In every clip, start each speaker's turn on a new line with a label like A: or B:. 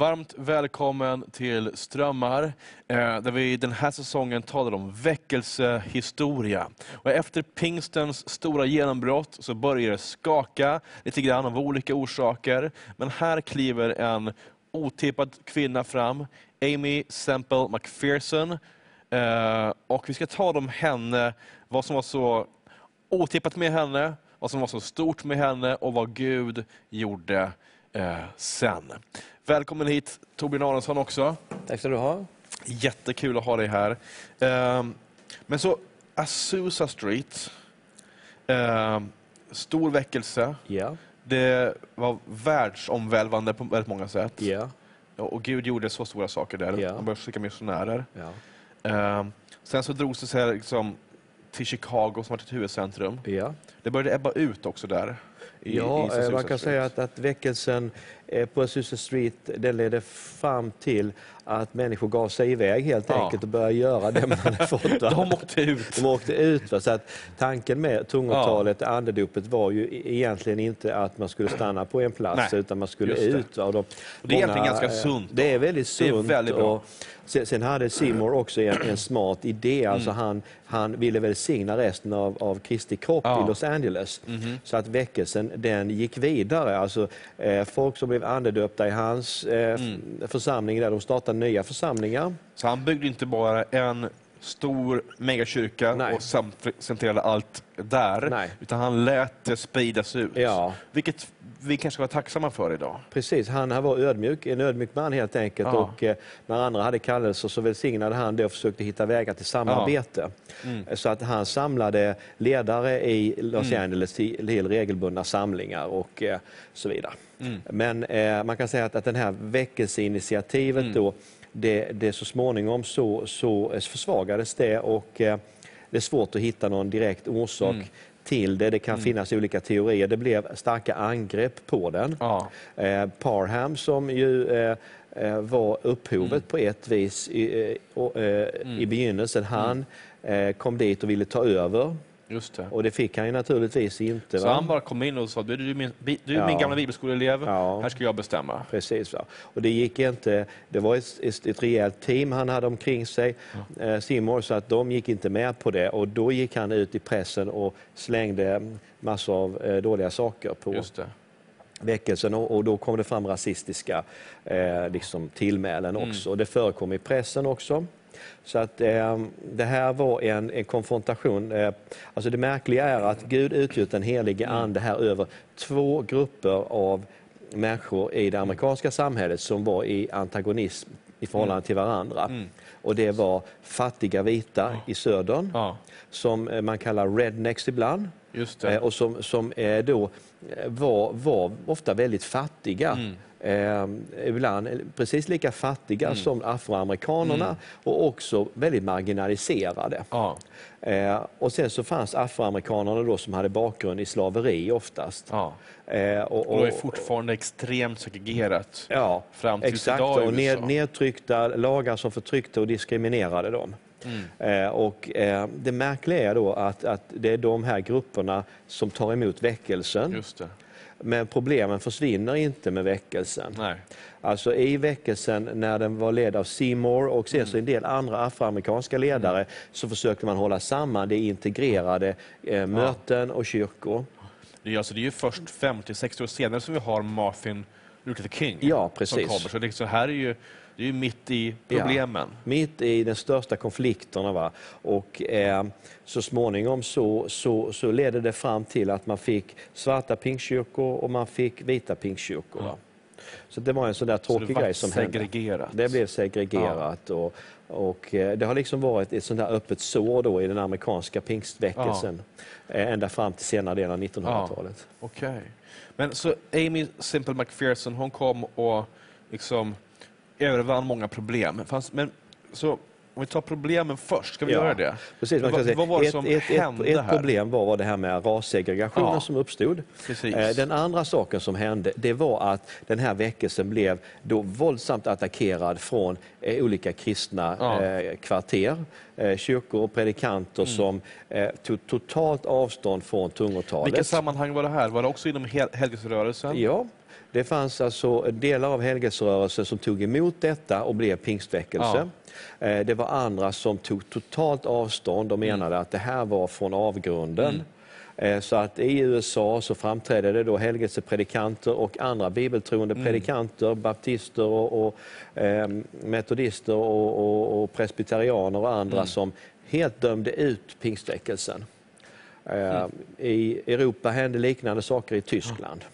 A: Varmt välkommen till Strömmar, eh, där vi den här säsongen talar om väckelsehistoria. Och efter pingstens stora genombrott så börjar det skaka lite grann av olika orsaker. Men här kliver en otippad kvinna fram, Amy Semple McPherson. Eh, och vi ska tala om henne, vad som var så otippat med henne, vad som var så stort med henne och vad Gud gjorde eh, sen. Välkommen hit Torbjörn Aronsson också.
B: Tack ska du ha.
A: Jättekul att ha dig här. Eh, men så, Azusa Street, eh, stor väckelse.
B: Ja,
A: Det var världsomvälvande på väldigt många sätt.
B: ja,
A: Och Gud gjorde så stora saker där.
B: Ja.
A: Han började skicka missionärer. Eh, sen så drogs det sig liksom till Chicago som var ett huvudcentrum.
B: ja.
A: Det började ebba ut också där. I,
B: ja
A: i
B: eh, man kan säga att, att väckelsen på Azusa Street den ledde fram till att människor gav sig iväg helt
A: Ja.
B: enkelt och började göra det man hade fått. va?
A: De åkte ut.
B: De åkte ut. Va? Så att tanken med tungotalet, andedopet, var ju e- egentligen inte att man skulle stanna på en plats
A: Nej,
B: utan man skulle ut. Va? Och de,
A: Och det är egentligen ganska
B: eh,
A: sunt då.
B: Det är väldigt
A: Det är
B: sunt.
A: väldigt bra.
B: Och sen, sen hade Seymour också en, en smart idé.
A: Mm.
B: Alltså han, han ville välsigna resten av, av Kristi kropp
A: Ja.
B: i Los Angeles.
A: Mhm.
B: Så att väckelsen den gick vidare. Alltså, eh, folk som blev andedöpta i hans eh,
A: Mm.
B: församling, där de startade nya församlingar.
A: Så han byggde inte bara en stor megakyrka
B: Nej.
A: och samt- centrerade allt där,
B: Nej.
A: utan han lät det spridas ut.
B: Ja.
A: Vilket vi kanske ska vara tacksamma för idag.
B: Precis, han var ödmjuk, en ödmjuk man helt enkelt.
A: Ja.
B: Och eh, när andra hade kallelser så välsignade han det och försökte hitta vägar till samarbete.
A: Mm.
B: Så att han samlade ledare i Los Angeles till, till regelbundna samlingar och eh, så vidare.
A: Mm.
B: Men eh, man kan säga att, att den här väckelseinitiativet
A: Mm.
B: då, det, det så småningom så, så försvagades det och eh, det är svårt att hitta någon direkt orsak
A: Mm.
B: till det. Det kan finnas olika teorier. Det blev starka angrepp på den.
A: Ja.
B: Eh, Parham som ju eh, var upphovet
A: Mm.
B: på ett vis i, eh, i begynnelsen. Han
A: Mm.
B: kom dit och ville ta över
A: Just det.
B: och det fick han ju naturligtvis inte.
A: Så
B: va?
A: han bara kom in och sa, du är min, du är
B: Ja.
A: min gamla bibelskoleelev,
B: Ja.
A: här ska jag bestämma.
B: Precis. Va? Och det gick inte. Det var ett, ett, ett rejält team han hade omkring sig, eh, Seymour, så att de gick inte med på det. Och då gick han ut i pressen och slängde massor av eh, dåliga saker på
A: Just det.
B: väckelsen och, då kom det fram rasistiska eh, liksom tillmälen
A: Mm.
B: också. Och det förekom i pressen också. Så att eh, det här var en, en konfrontation. Eh, alltså det märkliga är att Gud utgjort den helige
A: Mm.
B: ande här över två grupper av människor i det amerikanska samhället som var i antagonism i förhållande till varandra.
A: Mm.
B: Och det var fattiga vita i södern,
A: Ja,
B: som eh, man kallar rednecks ibland. Eh, och som, som eh, då var, var ofta väldigt fattiga.
A: Mm.
B: Eh, ibland precis lika fattiga
A: Mm.
B: som afroamerikanerna och också väldigt marginaliserade.
A: Ja,
B: Eh, och sen så fanns afroamerikanerna då som hade bakgrund i slaveri oftast.
A: ja.
B: Eh, och,
A: Och då är fortfarande extremt segregerat.
B: ja,
A: fram till
B: exakt,
A: idag
B: och ned, nedtryckta lagar som förtryckte och diskriminerade dem.
A: Mm.
B: Eh, och, eh, det märkliga är då att, att det är de här grupperna som tar emot väckelsen. Men problemen försvinner inte med väckelsen.
A: Nej.
B: Alltså i väckelsen när den var ledd av Seymour och sen så en del andra afroamerikanska ledare så försökte man hålla samman det integrerade eh, möten och kyrkor.
A: Det är, alltså, det är ju först 50-60 år senare som vi har Martin Luther King.
B: Ja,
A: Som
B: precis.
A: kommer. Så det, så här är ju, det är ju mitt i problemen.
B: Mitt i de största konflikterna. Va? Och, eh, så småningom så, så, så ledde det fram till att man fick svarta pingstkyrkor och man fick vita pingstkyrkor. Va? Så det var en sån där
A: Så
B: tråkig
A: var
B: grej som hände.
A: segregerat.
B: Det blev segregerat. Och, och eh, det har liksom varit ett sånt där öppet sår då i den amerikanska pingstväckelsen eh, ända fram till senare delen av 1900-talet.
A: Okej. Men så Amy Simple McPherson, hon kom och liksom övervann många problem. Fanns, men, så om vi tar problemen först, ska vi
B: Ja,
A: göra det?
B: Precis, man kan säga,
A: vad var det
B: ett,
A: som
B: ett,
A: hände
B: ett, ett
A: här?
B: problem var, var det här med rassegregationen
A: Ja.
B: som uppstod.
A: Precis.
B: Eh, Den andra saken som hände det var att den här väckelsen blev då våldsamt attackerad från eh, olika kristna
A: Ja.
B: eh, kvarter, eh, kyrkor och predikanter
A: Mm.
B: som eh, tog totalt avstånd från tungotalet.
A: Vilka sammanhang var det här? Var det också inom hel- helgelserörelsen?
B: Ja, Det fanns alltså delar av helgelserörelsen som tog emot detta och blev pingstväckelse. Eh, Det var andra som tog totalt avstånd och menade att det här var från avgrunden. Eh, Så att i USA så framträdde det då helgelsepredikanter och andra bibeltroende predikanter, baptister och, och eh, metodister och, och, och presbyterianer och andra som helt dömde ut pingstväckelsen. Eh, I Europa hände liknande saker i Tyskland.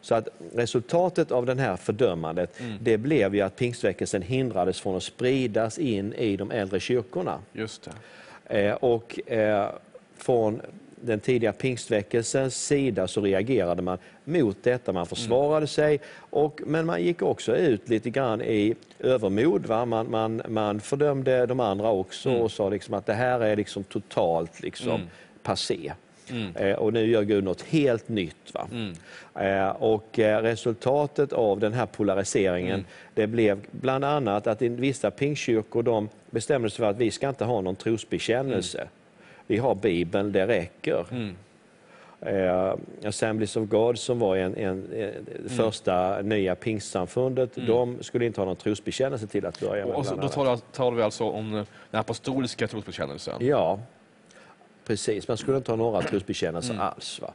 B: Så att resultatet av det här fördömandet det blev ju att pingstväckelsen hindrades från att spridas in i de äldre kyrkorna.
A: Just.
B: Eh, och eh, från den tidiga pingstväckelsens sida så reagerade man mot detta. Man försvarade sig, och, men man gick också ut lite grann i övermod. Va? Man, man, man fördömde de andra också och sa liksom att det här är liksom totalt liksom passé. Eh, och nu gör Gud något helt nytt. Va? Eh, och eh, resultatet av den här polariseringen det blev bland annat att vissa pingstkyrkor de bestämde sig för att vi ska inte ha någon trosbekännelse. Vi har Bibeln, det räcker. Eh, Assemblies of God som var en, en, en första nya pingstsamfundet, de skulle inte ha någon trosbekännelse till att börja med.
A: Och så, då talar, talar vi alltså om den apostoliska trosbekännelsen.
B: Ja, precis. Man skulle inte ha några trosbekännelser alls. Va?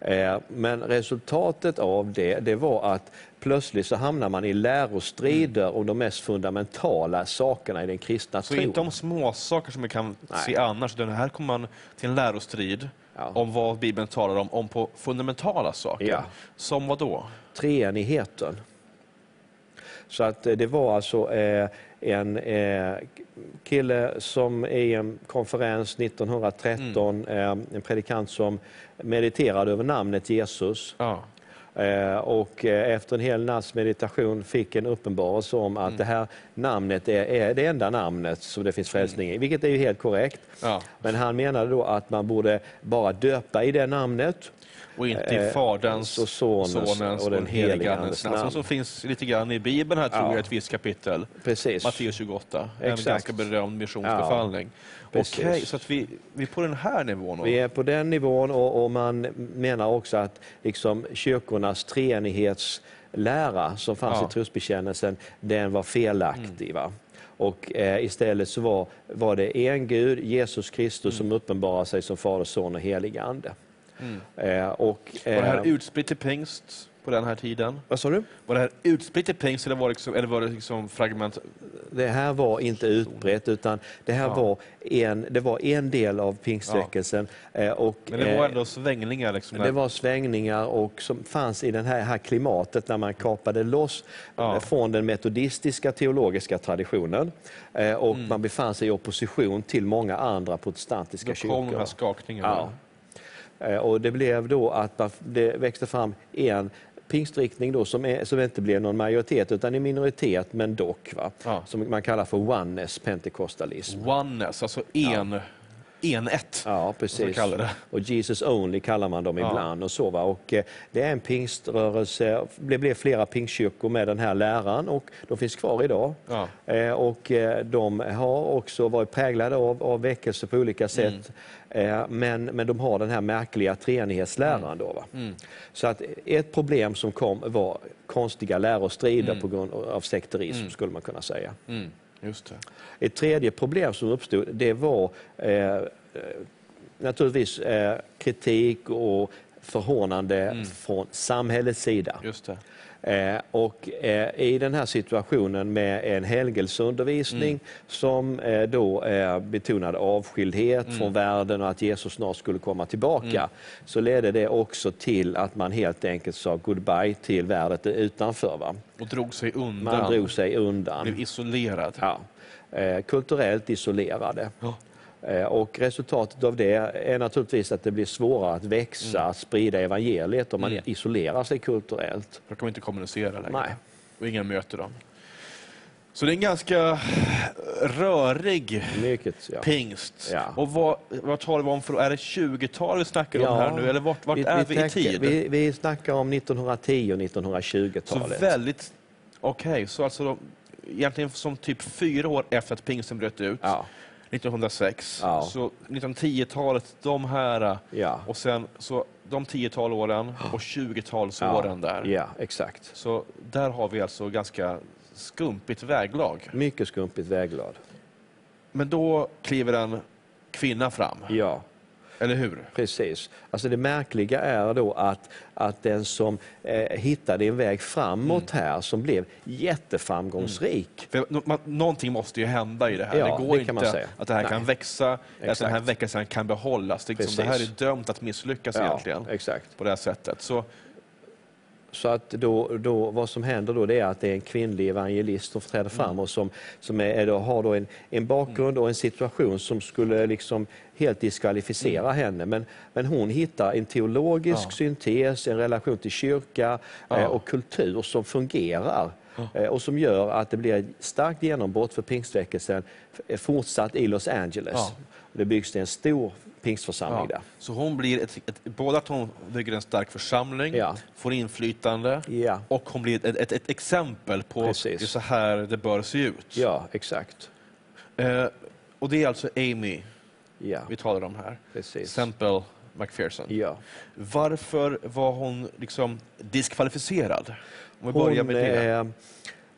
B: Eh, Men resultatet av det, det var att plötsligt så hamnar man i lärostrider om de mest fundamentala sakerna i den kristna
A: Så
B: tron.
A: inte om små saker som vi kan se annars, utan här kommer man till en lärostrid
B: Ja.
A: om vad Bibeln talar om, om på fundamentala saker.
B: Ja.
A: Som vad då?
B: treenigheten. Så att eh, det var alltså eh, en eh, kille som i en konferens 1913, eh, en predikant som mediterade över namnet Jesus.
A: Ja.
B: Och efter en hel natts meditation fick en uppenbarelse om att det här namnet är, är det enda namnet som det finns frälsning i, vilket är ju helt korrekt.
A: Ja.
B: Men han menade då att man borde bara döpa i det namnet
A: Och inte i
B: Eh,
A: Faderns,
B: och Sonens
A: Sonens
B: och
A: och
B: den
A: helige Andens namn. Som finns lite grann i Bibeln här, tror
B: Ja.
A: jag, ett visst kapitel.
B: Precis.
A: Matteus 28. En
B: Exakt.
A: ganska berömd missionsbefallning.
B: precis.
A: Okej, så att vi, vi är på den här nivån. då.
B: Vi är på den nivån och, och man menar också att liksom, kyrkornas treenighetslära som fanns
A: Ja.
B: i trosbekännelsen, den var felaktig. Va? Och eh, istället så var, var det en Gud, Jesus Kristus, som uppenbarar sig som Fader, Son och helig Ande. Eh, och,
A: Var det här
B: eh,
A: utspritt i pingst på den här tiden?
B: vad sa du?
A: Var det här utspritt i pingst eller var det liksom, eller var det liksom fragment?
B: Det här var inte utbrett, utan det här
A: Ja.
B: var, en, det var en del av pingstväckelsen. eh, Och,
A: Men det var
B: eh,
A: ändå svängningar. Liksom,
B: Det var svängningar och som fanns i det här, här klimatet när man kapade loss
A: Ja.
B: eh, från den metodistiska teologiska traditionen eh, och man befann sig i opposition till många andra protestantiska
A: Mm. Då kom de
B: kyrkor.
A: här skakningarna.
B: Ja. Eh, Och det blev då att det växte fram en pingstriktning då som, är, som inte blev någon majoritet utan en minoritet men dock. Va?
A: Ja.
B: Som man kallar för oneness pentekostalism.
A: Oneness, alltså en, en ett.
B: Ja, precis. Och Jesus only kallar man dem
A: Ja.
B: ibland. och så va? Och, eh, Det är en pingströrelse, det blev flera pingstkyrkor med den här läran och de finns kvar idag.
A: Ja.
B: Eh, Och eh, de har också varit präglade av, av väckelse på olika sätt. Eh, Men, men de har den här märkliga treenighetsläran. Då, va? Så att ett problem som kom var konstiga lärostrider på grund av sekterism, skulle man kunna säga.
A: Mm, just det.
B: Ett tredje problem som uppstod det var eh, naturligtvis eh, kritik och förhånande från samhällets sida.
A: Just det.
B: Eh, och eh, i den här situationen med en helgelseundervisning som eh, då betonade avskildhet från världen och att Jesus snart skulle komma tillbaka, så ledde det också till att man helt enkelt sa goodbye till världen utanför. Va?
A: Och drog sig undan.
B: Man drog sig undan.
A: Blev isolerad.
B: Ja, kulturellt isolerade.
A: Ja.
B: Eh, Och resultatet av det är naturligtvis att det blir svårare att växa,
A: Mm.
B: att sprida evangeliet om man isolerar sig kulturellt.
A: Då kan man inte kommunicera längre.
B: Nej.
A: Och ingen möter dem. Så det är en ganska rörig
B: Mycket, ja.
A: pingst.
B: Ja.
A: Och vad, vad talar vi om för Är det 20-tal vi snackar om här nu? Eller vart, vart är vi, i
B: tänker-
A: tid?
B: Vi, vi snackar om 1910 och
A: så
B: 1920-talet.
A: väldigt... Okej, så alltså de, egentligen som typ fyra år efter att pingsten bröt ut.
B: Ja.
A: 1906.
B: Ja.
A: Så 1910-talet, de här,
B: Ja.
A: och sen så de 10-tal åren och 20-talsåren där.
B: Ja, exakt.
A: Så där har vi alltså ganska skumpigt väglag.
B: Mycket skumpigt väglag.
A: Men då kliver en kvinna fram,
B: Ja.
A: Eller hur?
B: Precis. Alltså det märkliga är då att, att den som eh, hittade en väg framåt
A: Mm.
B: här, som blev jätteframgångsrik,
A: För nå- man, någonting måste ju hända i det här.
B: Ja,
A: det går
B: det kan
A: inte att det här kan
B: Nej.
A: växa, eller att den här
B: Exakt.
A: väckelsen kan behållas. Det, liksom, det här är dömt att misslyckas
B: ja,
A: egentligen,
B: exakt.
A: på det här sättet. Så,
B: Så att då, då, vad som händer då är att det är en kvinnlig evangelist som träder fram
A: Mm.
B: och som, som är, då, har då en, en bakgrund och en situation som skulle liksom helt diskvalificera
A: Mm.
B: henne. Men, men hon hittar en teologisk
A: Ja.
B: syntes, en relation till kyrka
A: Ja.
B: eh, och kultur som fungerar. eh, Och som gör att det blir ett starkt genombrott för pingstväckelsen eh, fortsatt i Los Angeles. Det byggs en stor pingstförsamling
A: ja.
B: där.
A: så hon blir ett, ett, både att hon bygger en stark församling,
B: Ja.
A: får inflytande
B: Ja,
A: och hon blir ett, ett, ett exempel på
B: Precis.
A: så här det bör se ut.
B: ja exakt.
A: Eh, och det är alltså Amy
B: Ja,
A: vi talar om här.
B: precis.
A: Semple McPherson.
B: Ja.
A: Varför var hon liksom diskvalificerad? Om vi börjar
B: Hon,
A: med det.
B: eh,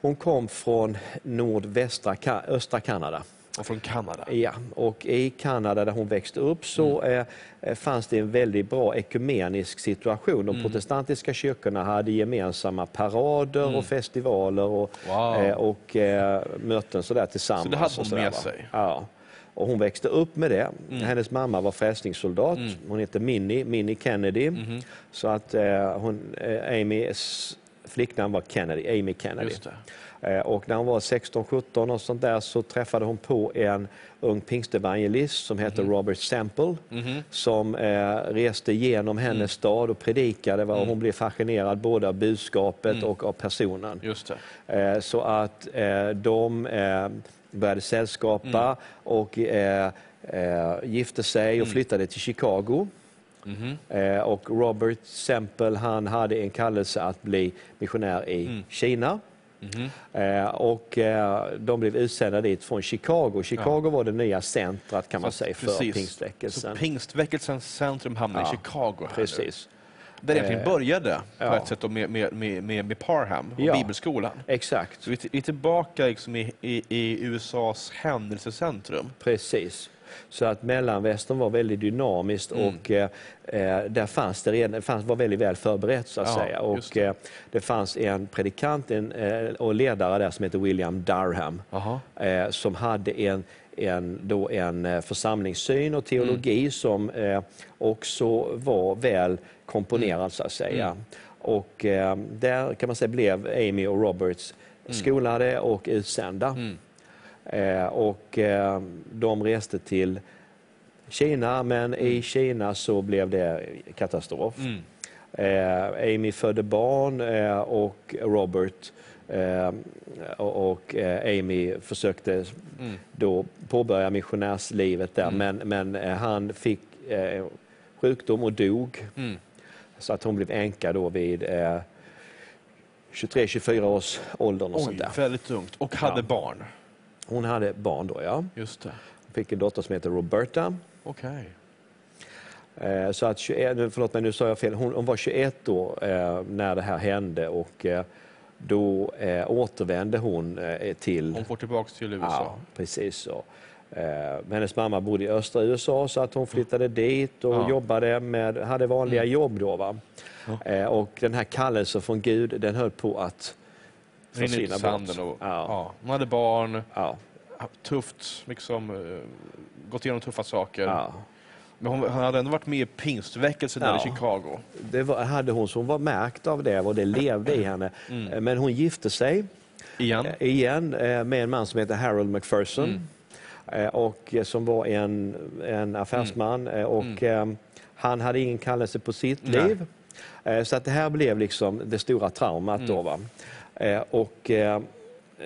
B: hon kom från nordvästra östra Kanada.
A: Och från Kanada.
B: Ja, och i Kanada där hon växte upp så
A: Mm.
B: eh, fanns det en väldigt bra ekumenisk situation.
A: Mm.
B: De protestantiska kyrkorna hade gemensamma parader och festivaler och,
A: Mm. Wow.
B: eh, och eh, möten sådär tillsammans.
A: Så det hade hon
B: sådär,
A: med
B: va.
A: sig? Mm.
B: Ja. Och hon växte upp med det. Hennes mamma var frälsningssoldat. Hon heter Minnie, Minnie Kennedy.
A: Mhm.
B: Så att eh, hon, eh, Amys flicknamn var Kennedy, Amy Kennedy. Eh, Och när hon var 16-17 och sånt där så träffade hon på en ung pingstevangelist som hette
A: Mhm.
B: Robert Semple som eh, reste genom hennes
A: Mm.
B: stad och predikade va? och hon blev fascinerad både av budskapet
A: Mm.
B: och av personen. Eh, Så att eh, de eh, började sällskapa
A: Mm.
B: och eh, eh, gifte sig och flyttade till Chicago.
A: Mhm.
B: Eh, Och Robert Semple han hade en kallelse att bli missionär i
A: Mm.
B: Kina.
A: Mhm.
B: Eh, och eh, de blev utsända dit från Chicago. Chicago var det nya centrat kan man
A: Så-
B: säga för
A: precis.
B: pingstväckelsen.
A: Så pingstväckelsens centrum hamnar
B: Ja,
A: i Chicago. Nu.
B: Precis.
A: Där det egentligen började på
B: ja.
A: ett sätt då med, med, med, med, med Parham och
B: Ja.
A: bibelskolan.
B: Exakt,
A: Så vi är tillbaka liksom i, i, i USAs händelsecentrum.
B: precis. Så att mellanvästern var väldigt dynamiskt
A: Mm.
B: och eh, eh, där fanns det redan, fanns, var väldigt väl förberett så att
A: Ja,
B: säga. Och
A: det.
B: eh, det fanns en predikant en, eh, och ledare där som heter William Durham. Eh, som hade en, en, då en eh, församlingssyn och teologi
A: Mm.
B: som också var väl komponerad
A: Mm.
B: så att säga. Och eh, där kan man säga blev Amy och Roberts skolade och utsända.
A: Mm.
B: Eh, och eh, de reste till Kina, men i Kina så blev det katastrof.
A: Mm.
B: Eh, Amy födde barn och Robert och, Amy försökte
A: Mm.
B: då påbörja missionärslivet där, men, men eh, han fick sjukdom och dog.
A: Mm.
B: Så att hon blev änka då vid eh, 23-24 års åldern och
A: Oj,
B: sånt där.
A: väldigt ungt. Och hade
B: Ja.
A: barn.
B: Hon hade barn då, ja.
A: Just det.
B: Hon fick en dotter som heter Roberta.
A: Okej.
B: Eh, Så att 21, nu- förlåt mig, nu sa jag fel. Hon, hon var 21 då eh, när det här hände och eh, då eh, återvände hon eh, till...
A: Hon får tillbaka till USA.
B: Ja, precis så. Eh, hennes mamma bodde i östra USA så att hon flyttade dit och
A: Ja.
B: jobbade med, hade vanliga jobb då. Va? Eh, och den här kallelsen från Gud, den höll på att
A: Rinner ut i sanden. Och,
B: Ja.
A: ja. Hon hade barn,
B: Ja,
A: tufft, liksom, eh, gått igenom tuffa saker.
B: ja.
A: Men hon, hon hade ändå varit med i pingstväckelsen där
B: Ja.
A: i Chicago.
B: Det var, hade hon som var märkt av det och det levde i henne.
A: Mm.
B: Eh, Men hon gifte sig
A: Igen.
B: eh, igen med en man som heter Harold McPherson.
A: Mm.
B: Och som var en, en affärsman. eh, Och eh, han hade ingen kallelse på sitt
A: Mm. Nej.
B: liv. Så att det här blev liksom det stora traumat
A: Mm.
B: då. Va? Eh, Och eh,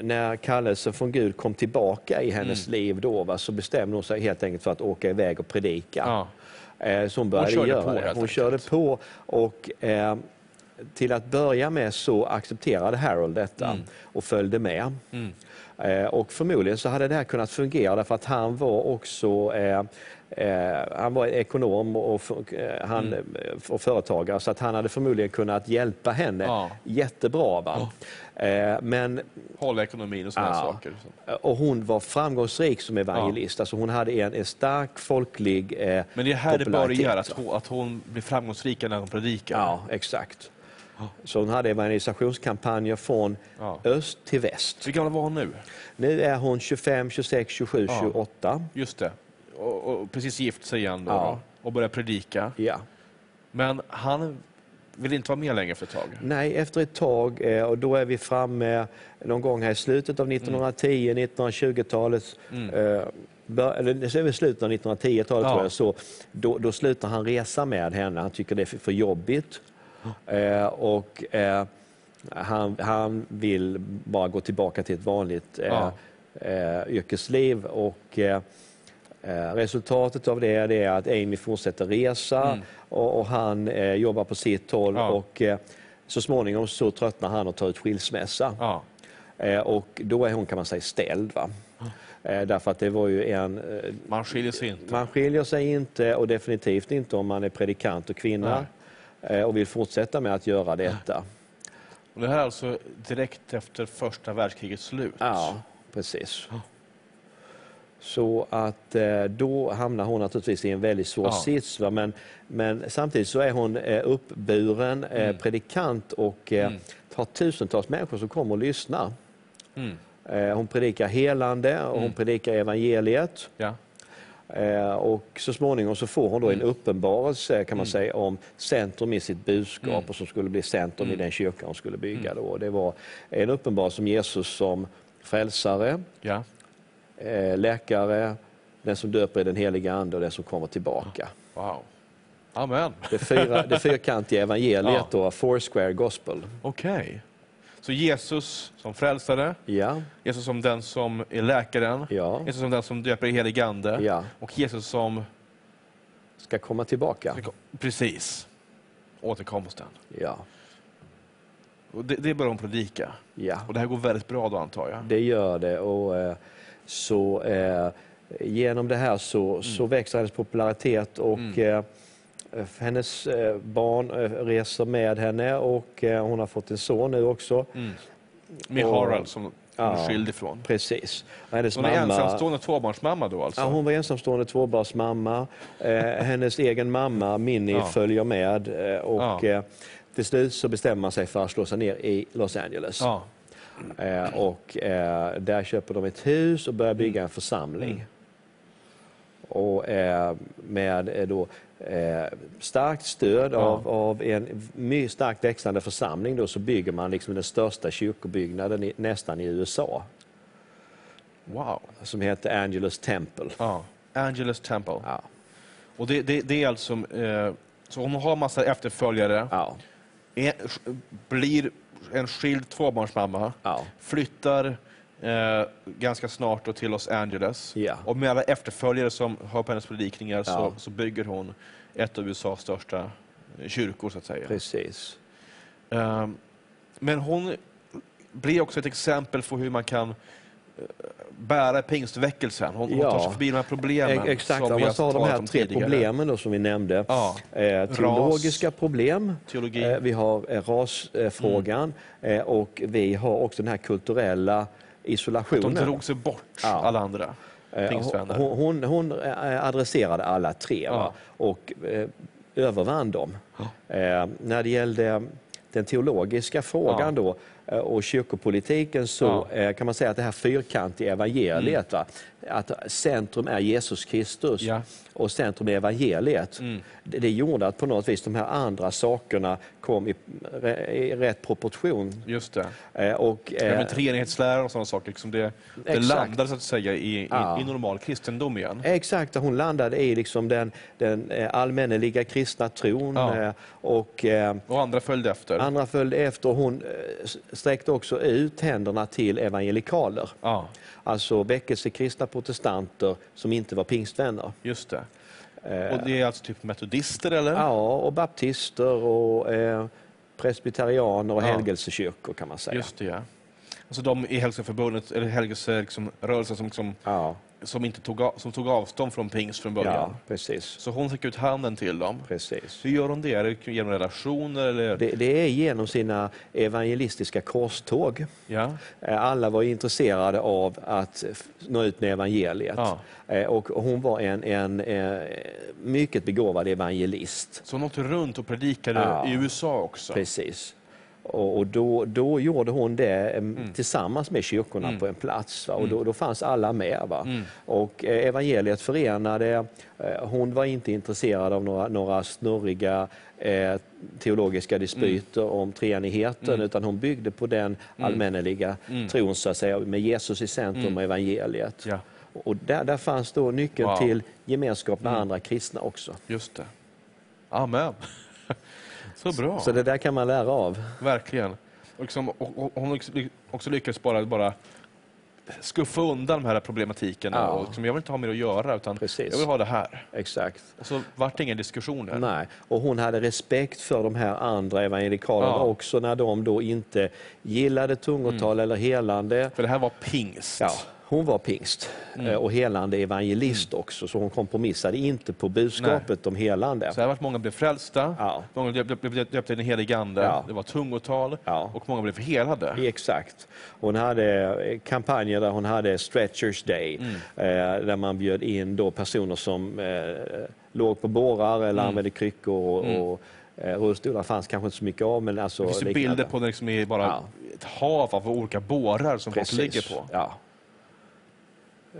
B: när kallelsen från Gud kom tillbaka i hennes liv då, va, så bestämde hon sig helt enkelt för att åka iväg och predika.
A: Ja.
B: Eh, Så hon började
A: körde
B: göra
A: på,
B: det. Hon
A: enkelt.
B: körde på och eh, till att börja med så accepterade Harold detta och följde med. Eh, och förmodligen så hade det här kunnat fungera därför att han var också eh, han var ekonom och, eh, han, eh, och företagare så att han hade förmodligen kunnat hjälpa henne
A: Ja.
B: jättebra. Va? Eh, men
A: Hålla ekonomin och sådana
B: Ja.
A: saker.
B: och hon var framgångsrik som evangelist. Alltså hon hade en, en stark folklig eh,
A: Men det är här det börjar, att hon, att hon blir framgångsrik när hon predikar.
B: Ja, exakt. Så hon hade evangelisationskampanjer från
A: Ja.
B: öst till väst.
A: Hur gammal var hon nu?
B: Nu är hon 25, 26, 27,
A: Ja.
B: 28.
A: Just det. Och, och precis gift sig igen då,
B: Ja.
A: och börjar predika.
B: Ja.
A: Men han vill inte vara med längre för ett tag.
B: Nej, efter ett tag, eh, och då är vi framme någon gång här i slutet av 1910, 1920-talet. Eh, bör- eller så är vi slutet av 1910-talet
A: Ja.
B: tror jag, så då, då slutar han resa med henne. Han tycker det är för, jobbigt. Eh, och eh, han, han vill bara gå tillbaka till ett vanligt eh,
A: Ja.
B: eh, yrkesliv. Och, eh, Eh, Resultatet av det är att Amy fortsätter resa och, och han eh, jobbar på sitt håll.
A: Ja.
B: Och, eh, så småningom så tröttnar han och tar ut skilsmässa.
A: Ja.
B: Eh, och då är hon kan man säga ställd. Va? Eh, därför att det var ju en... Eh,
A: Man skiljer sig inte.
B: man skiljer sig inte och definitivt inte om man är predikant och kvinna eh, och vill fortsätta med att göra detta.
A: Och det här är alltså direkt efter första världskrigets slut.
B: Ja, precis. Så att eh, då hamnar hon naturligtvis i en väldigt svår
A: Ja.
B: sits. Va? Men, men samtidigt så är hon eh, uppburen eh,
A: Mm.
B: predikant och eh, har tusentals människor som kommer och lyssnar.
A: Mm.
B: Hon predikar helande och hon
A: Mm.
B: predikar evangeliet.
A: Ja.
B: Och så småningom så får hon då en
A: Mm.
B: uppenbarelse kan man säga om centrum i sitt budskap
A: Mm.
B: och som skulle bli centrum
A: Mm.
B: i den kyrka hon skulle bygga. Då. Det var en uppenbarelse om Jesus som frälsare,
A: Ja.
B: Eh, läkare, den som döper i den heliga ande och den som kommer tillbaka.
A: Wow. Amen.
B: Det, fyra, det fyrkantiga evangeliet
A: Ja.
B: då, Foursquare Gospel.
A: Okej. Så Jesus som frälsare,
B: Ja,
A: Jesus som den som är läkaren,
B: ja,
A: Jesus som den som döper i helig ande
B: ja.
A: och Jesus som...
B: Ska komma tillbaka.
A: Precis. Återkomsten.
B: Ja,
A: Och det, det börjar hon predika.
B: ja.
A: Och det här går väldigt bra då antar jag.
B: Det gör det. Och, eh, så, eh, genom det här så, så växer hennes popularitet och
A: Mm.
B: eh, hennes eh, barn eh, reser med henne och eh, hon har fått en son nu också.
A: Mm. Med
B: Och-
A: Harald som hon
B: Ja.
A: är skild ifrån.
B: Precis. Hennes
A: Hon är
B: mamma,
A: ensamstående tvåbarnsmamma då alltså?
B: ja, hon var ensamstående tvåbarnsmamma. Eh, hennes egen mamma Minnie
A: Ja.
B: följer med eh, och
A: Ja.
B: eh, till slut så bestämmer man sig för att slå sig ner i Los Angeles.
A: Ja.
B: Eh, och eh, där köper de ett hus och börjar bygga en församling.
A: Mm.
B: Och eh, med eh, då, eh, starkt stöd
A: Ja.
B: av, av en my, starkt växande församling då, så bygger man liksom den största kyrkobyggnaden i, nästan i USA
A: Wow.
B: som heter Angelus Temple.
A: Ja. Angelus Temple.
B: Ja,
A: Och det, det, det är alltså... Eh, så hon har massa efterföljare,
B: ja,
A: är, blir en skild tvåbarnsmamma,
B: ja,
A: flyttar eh, ganska snart då till Los Angeles.
B: Ja.
A: Och med alla efterföljare som hör på hennes predikningar så,
B: Ja.
A: så bygger hon ett av USAs största eh, kyrkor, så att säga.
B: precis.
A: Ehm, Men hon blir också ett exempel på hur man kan eh, bära pingstväckelsen. Hon, hon
B: Ja.
A: tar sig förbi de här problemen.
B: Exakt,
A: som
B: man tar de här tre
A: tidigare.
B: problemen då, som vi nämnde.
A: Ja,
B: Eh, teologiska problem,
A: teologi.
B: Eh, Vi har eh, rasfrågan eh, och vi har också den här kulturella
A: de
B: isolationen.
A: drog sig bort,
B: Ja.
A: alla andra pingstvänner.
B: Hon, hon, hon adresserade alla tre
A: Ja.
B: och övervann dem. När det gällde den teologiska frågan då och kyrkopolitiken så
A: Ja. Mm.
B: eh, kan man säga att det här fyrkantiga evangeliet, va? att centrum är Jesus Kristus
A: Ja.
B: och centrum är evangeliet.
A: Mm.
B: Det, gjorde att på något vis de här andra sakerna kom i, i rätt proportion.
A: Just det.
B: Eh, och,
A: Ja,
B: eh,
A: treenighetslära och sådana saker. Liksom det, det
B: Exakt.
A: landade så att säga i, i,
B: Ja.
A: i normal kristendom igen.
B: Exakt, hon landade i liksom den, den eh, allmänneliga kristna tron. Eh, Och eh,
A: Och andra följde efter.
B: andra följde efter. Hon eh, sträckte också ut händerna till evangelikaler.
A: Ja,
B: Alltså väckelsekristna protestanter som inte var pingstvänner.
A: just det.
B: Eh,
A: Och det är alltså typ metodister eller?
B: Ja, och baptister och eh, presbyterianer och
A: Ja.
B: helgelsekyrkor kan man säga.
A: Just det, ja. Alltså de i Helgelseförbundet, eller helgelserörelsen liksom, rörelsen som, som,
B: Ja,
A: som, inte tog, av- som tog avstånd från pingst från början.
B: ja, precis.
A: Så hon fick ut handen till dem.
B: precis.
A: Hur gör hon det? Är det genom relationer? Eller?
B: Det, det är genom sina evangelistiska korståg.
A: Ja.
B: Eh, Alla var intresserade av att nå ut med evangeliet.
A: Ja.
B: Eh, Och hon var en, en eh, mycket begåvad evangelist.
A: Så hon åkte runt och predikade i USA också?
B: Precis. Och, då, då gjorde hon det eh, tillsammans med kyrkorna på en plats. Va? Och då, då fanns alla med. Va? Och eh, evangeliet förenade, eh, hon var inte intresserad av några, några snurriga eh, teologiska dispyter om treenigheten utan hon byggde på den allmänneliga tron så att säga, med Jesus i centrum och evangeliet.
A: Ja,
B: Och där, där fanns då nyckeln
A: Wow.
B: till gemenskap med andra kristna också.
A: just det. Amen. Så bra.
B: Så det där kan man lära av.
A: Verkligen. Och, liksom, och, och hon också ly- också lyckats bara, bara skuffa undan den här problematiken.
B: Ja.
A: Och liksom, jag vill inte ha mer att göra, utan
B: Precis.
A: jag vill ha det här.
B: Exakt.
A: Och så vart det inga diskussioner.
B: Nej, och hon hade respekt för de här andra evangelikalerna
A: Ja.
B: också när de då inte gillade tungotal eller helande.
A: För det här var pingst.
B: Ja, hon var pingst eh, och helande evangelist också, så hon kompromissade inte på budskapet om helande.
A: Så här vart många blev frälsta,
B: Ja.
A: många blev, döpta i den helige Ande,
B: Ja.
A: det var tungotal
B: Ja.
A: och många blev helade.
B: Exakt. Hon hade eh, kampanjer där hon hade Stretchers Day, eh, där man bjöd in då personer som eh, låg på bårar eller använde kryckor och, och eh, rullstolar fanns kanske inte så mycket av. Men alltså
A: Det finns bilder på det liksom är bara
B: Ja.
A: ett hav av olika bårar som folk ligger på.
B: Ja.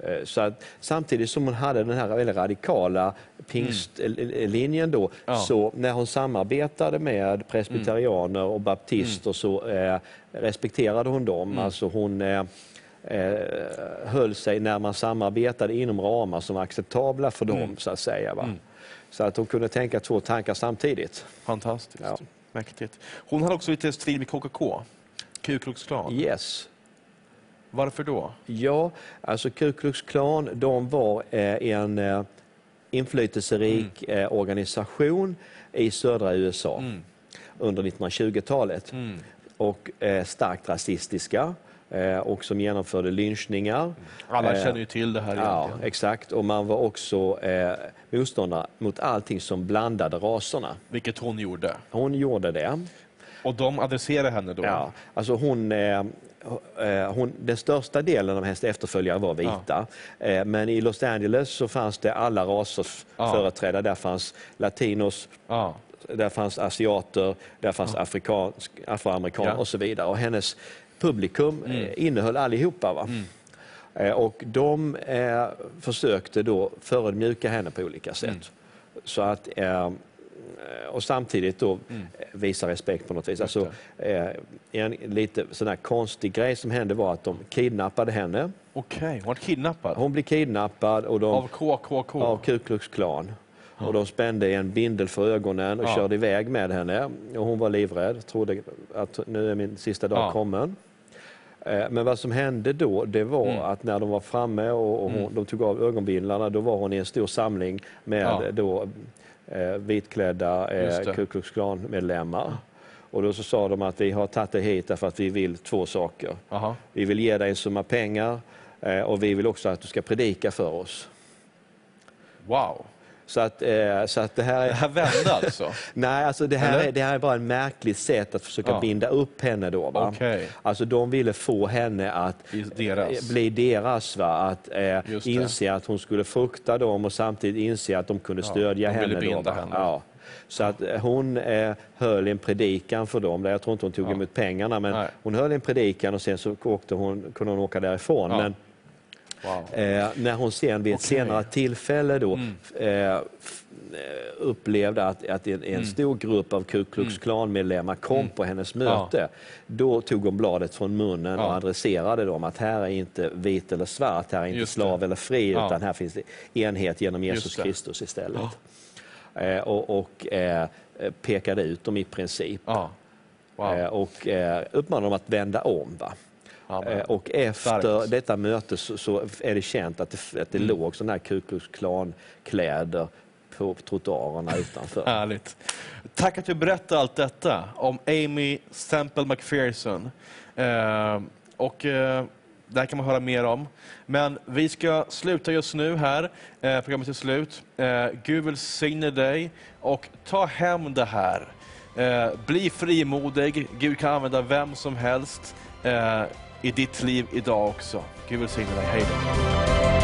B: Eh, Så att, samtidigt som hon hade den här väldigt radikala pingstlinjen då,
A: Mm. Ja.
B: så när hon samarbetade med presbyterianer och baptister så eh, respekterade hon dem.
A: Mm.
B: Alltså hon eh, eh, höll sig när man samarbetade inom ramar som var acceptabla för dem,
A: Mm.
B: så att säga. Va? Så att hon kunde tänka två tankar samtidigt.
A: Fantastiskt.
B: Ja.
A: Mäktigt. Hon hade också lite strid med KKK, Ku Klux Klan.
B: Yes.
A: Varför då?
B: Ja, alltså Ku Klux Klan, de var eh, en eh, inflytelserik eh, organisation i södra USA under 1920-talet. Och eh, starkt rasistiska och som genomförde lynchningar.
A: Alla känner ju till det här
B: Ja,
A: egentligen.
B: exakt. Och man var också eh, motståndare mot allting som blandade raserna.
A: Vilket hon gjorde.
B: Hon gjorde det.
A: Och de adresserade henne då.
B: Ja, alltså hon, eh, hon, den största delen av hennes efterföljare var vita. Eh, men i Los Angeles så fanns det alla raser
A: Ja.
B: företrädda. Där fanns latinos,
A: Ja.
B: där fanns asiater, där fanns afrikansk, afroamerikaner
A: Ja. Mm.
B: och så vidare. Och hennes publikum eh, innehöll allihopa. Va? Eh, och de eh, försökte då förödmjuka henne på olika sätt.
A: Mm.
B: Så att, eh, och samtidigt då
A: Mm.
B: eh, visa respekt på något vis. Alltså, eh, en lite sån här konstig grej som hände var att de kidnappade henne.
A: Okej, hon var kidnappad.
B: Hon blev kidnappad och de,
A: Av KKK?
B: av Ku Klux Klan. Och de spände en bindel för ögonen och
A: Ja.
B: körde iväg med henne. Och hon var livrädd, trodde att nu är min sista dag
A: Ja.
B: kommen. Eh, Men vad som hände då, det var
A: Mm.
B: att när de var framme och, och hon, de tog av ögonbindlarna, då var hon i en stor samling med
A: Ja.
B: då, eh, vitklädda eh,
A: Just det.
B: Ku Klux Klan-medlemmar. Och då så sa de att vi har tagit dig hit därför att vi vill två saker.
A: Aha.
B: Vi vill ge dig en summa pengar eh, och vi vill också att du ska predika för oss.
A: Wow.
B: Så att, eh, så att det här
A: Det här vände alltså?
B: Nej, alltså det här,
A: Eller?
B: är, det här är bara ett märkligt sätt att försöka
A: Ja.
B: binda upp henne då. Va?
A: Okej.
B: Alltså de ville få henne att
A: deras.
B: eh, bli deras, va? att eh, inse att hon skulle frukta dem och samtidigt inse att de kunde
A: Ja,
B: stödja
A: de ville
B: henne. Då,
A: henne.
B: Ja. Så att eh, hon eh, höll en predikan för dem, jag tror inte hon tog
A: Ja.
B: emot pengarna, men
A: Nej.
B: hon höll en predikan och sen så åkte hon, kunde hon åka därifrån.
A: Ja.
B: Men
A: Wow.
B: Eh, när hon sen vid ett
A: Okej.
B: senare tillfälle då,
A: Mm.
B: eh, eh, upplevde att, att en, en stor grupp av Ku Klux Klan-medlemmar kom på hennes möte, då tog hon bladet från munnen
A: Ja.
B: och adresserade dem att här är inte vit eller svart, här är inte
A: Just det.
B: slav eller fri,
A: Ja.
B: utan här finns det enhet genom Jesus
A: det.
B: Kristus istället. Eh, och och pekade ut dem i princip.
A: Ja. Wow.
B: Och eh, uppmanade dem att vända om. Va?
A: Amen.
B: Eh, Och efter
A: Starkt.
B: detta möte så, så är det känt att det, att det
A: Mm.
B: låg sådana här Ku Klux Klan-kläder på trottoarerna utanför.
A: Härligt. Tack att du berättade allt detta om Amy Semple McPherson. Eh, och, eh, det här kan man höra mer om. Men vi ska sluta just nu här. Eh, programmet är slut. Eh, Gud välsigne dig och ta hem det här. Eh, bli frimodig. Gud kan använda vem som helst eh, i ditt liv idag också. Gud välsigne dig. Hej då.